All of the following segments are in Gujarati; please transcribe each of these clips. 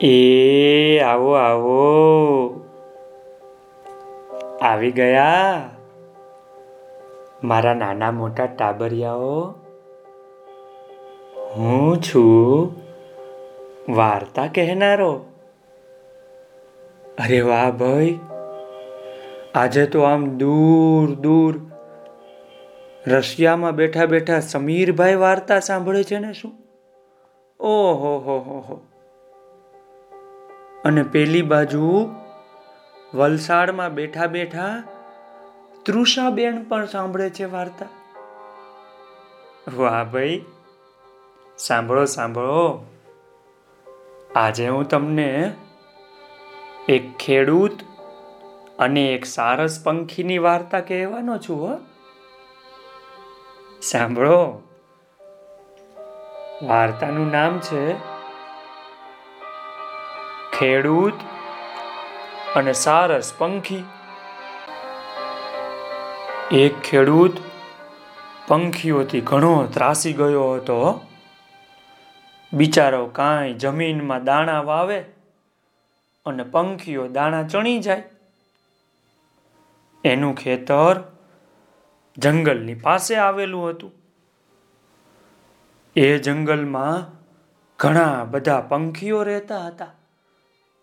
એ આવો આવો. આવી ગયા? મારા નાના મોટા ટાબરિયાઓ? હું છું વાર્તા કહેનારો. અરે વાહ ભાઈ, આજે તો આમ દૂર દૂર રશિયામાં બેઠા બેઠા સમીરભાઈ વાર્તા સાંભળે છે ને શું? ઓહો, હો હો હો. અને પેલી બાજુ વલસાડમાં બેઠા બેઠા તૃષાબેન પણ સાંભળે છે વાર્તા. વાહ ભાઈ, સાંભળો સાંભળો. આજે હું તમને એક ખેડૂત અને એક સારસ પંખીની વાર્તા કહેવાનો છું હો. સાંભળો. વાર્તાનું નામ છે ખેડૂત અને સારસ પંખી. એક ખેડૂત પંખીઓથી ઘણો ત્રાસી ગયો હતો. બિચારો કાંઈ જમીનમાં દાણા વાવે અને પંખીઓ દાણા ચણી જાય. એનું ખેતર જંગલની પાસે આવેલું હતું. એ જંગલમાં ઘણા બધા પંખીઓ રહેતા હતા.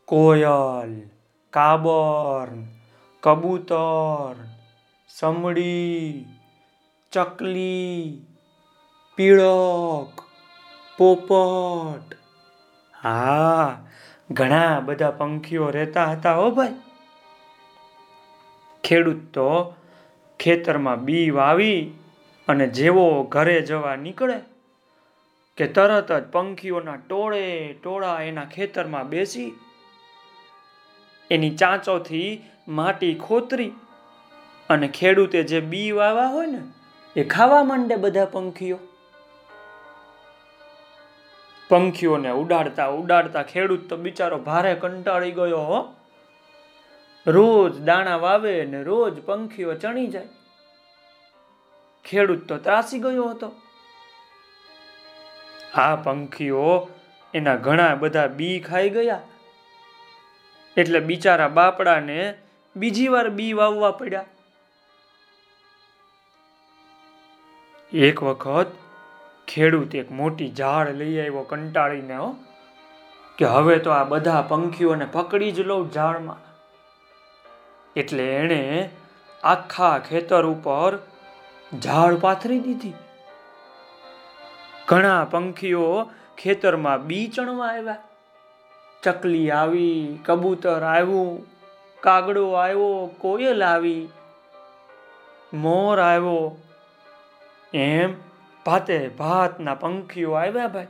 કોયલ, કાબર, કબૂતર, સમડી, ચકલી, પીળક, પોપટ. હા, ઘણા બધા પંખીઓ રહેતા હતા હો ભાઈ. ખેડૂત તો ખેતરમાં બી વાવી અને જેવો ઘરે જવા નીકળે કે તરત જ પંખીઓના ટોળે ટોળા એના ખેતરમાં બેસી એની ચાંચોથી માટી ખોતરી અને ખેડૂતે જે બી વાવા હોય ને, એ ખાવા માંડે બધા પંખીઓ. પંખીઓને ઉડાડતા ઉડાડતા ખેડૂત તો બિચારો ભારે કંટાળી ગયો હો. રોજ દાણા વાવે ને રોજ પંખીઓ ચણી જાય. ખેડૂત તો ત્રાસી ગયો હતો. આ પંખીઓ એના ઘણા બધા બી ખાઈ ગયા. એટલે બિચારા બાપડાને બીજી વાર બી વાવવા પડ્યા. એક વખત ખેડૂત એક મોટી ઝાડ લઈ આવ્યો કંટાળીને, હો, કે હવે તો આ બધા પંખીઓને પકડી જ લઉં ઝાડમાં. એટલે એણે આખા ખેતર ઉપર ઝાડ પાથરી દીધી. ઘણા પંખીઓ ખેતરમાં બી ચણવા આવ્યા. ચકલી આવી, કબૂતર આવ્યું, કાગડો આવ્યો, કોયલ આવી, મોર આવ્યો. એમ ભાતે ભાતના પંખીઓ આવ્યા ભાઈ.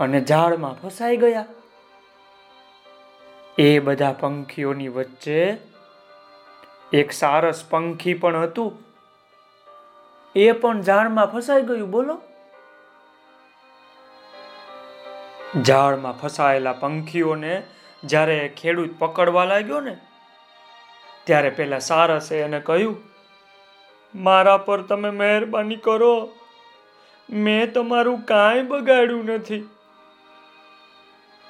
અને ઝાડમાં ફસાઈ ગયા. એ બધા પંખીઓની વચ્ચે એક સારસ પંખી પણ હતું. એ પણ ઝાડમાં ફસાઈ ગયું, બોલો. ઝાડમાં ફસાયેલા પંખીઓને જ્યારે ખેડૂત પકડવા લાગ્યો ને, ત્યારે પેલા સારસે એને કહ્યું, મારા પર તમે મહેરબાની કરો. મેં તમારું કાંઈ બગાડ્યું નથી.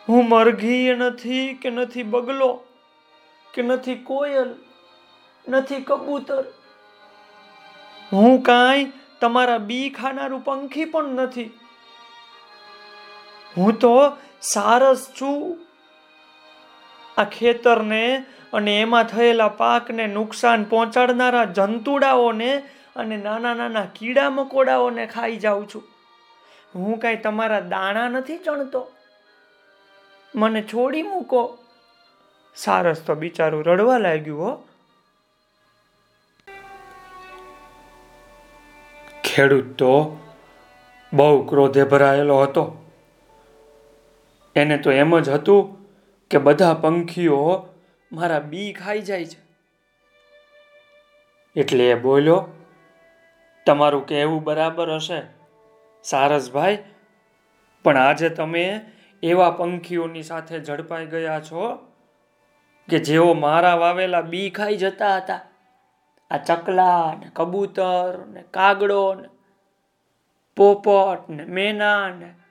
હું મરઘી નથી કે નથી બગલો, કે નથી કોયલ, નથી કબૂતર. હું કાંઈ તમારા બી ખાનારું પંખી પણ નથી. હું તો સારસ છું. આ ખેતરને અને એમાં થયેલા પાકને નુકસાન પહોંચાડનારા જંતુડાઓને અને નાના નાના કીડા મકોડાઓને ખાઈ જાઉં છું. હું કાંઈ તમારા દાણા નથી ચણતો? મને છોડી મૂકો. સારસ તો બિચારું રડવા લાગ્યું હો. ખેડૂત તો બહુ ક્રોધે ભરાયેલો હતો. એને તો એમ જ હતું કે બધા પંખીઓ મારા બી ખાઈ જાય છે. એટલે એ બોલ્યો, તમારું કહેવું બરાબર હશે, સારસભાઈ, પણ આજે તમે એવા પંખીઓની સાથે ઝડપાઈ ગયા છો કે જેઓ મારા વાવેલા બી ખાઈ જતા હતા. આ ચકલા ને કબૂતર ને કાગડો ને પોપટ ને મેના ને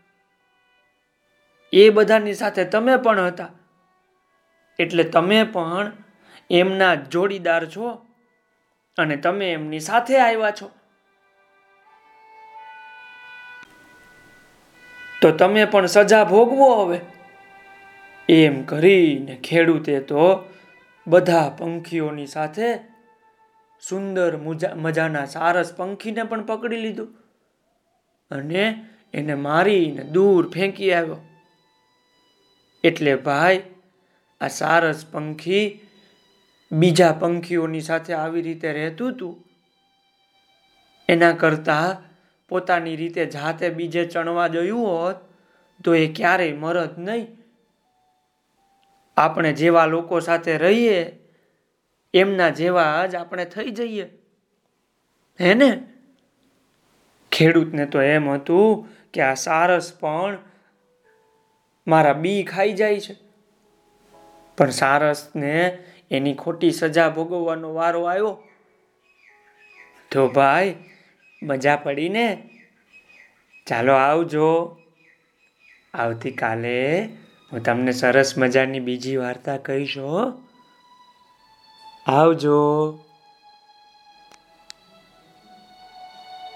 એ બધાની સાથે તમે પણ હતા. એટલે તમે પણ એમના જોડીદાર છો અને તમે એમની સાથે આવ્યા છો. તો તમે પણ સજા ભોગવો હવે. એમ કરીને ખેડૂતે તો બધા પંખીઓની સાથે સુંદર મજાના સારસ પંખીને પણ પકડી લીધું અને એને મારીને દૂર ફેંકી આવ્યો. એટલે ભાઈ, આ સારસ પંખી બીજા પંખીઓની સાથે આવી રીતે રહેતું હતું એના કરતાં પોતાની રીતે જાતે બીજે ચણવા જયું હોત, તો એ ક્યારેય મરત નહીં. આપણે જેવા લોકો સાથે રહીએ, એમના જેવા જ આપણે થઈ જઈએ. હે ને? ખેડૂતને તો એમ હતું કે આ સારસ પણ મારા બી ખાઈ જાય છે. પણ સારસને એની ખોટી સજા ભોગવવાનો વારો આવ્યો. તો ભાઈ, મજા પડી ને? ચાલો આવજો. આવતીકાલે હું તમને સરસ મજાની બીજી વાર્તા કહીશ આવજો.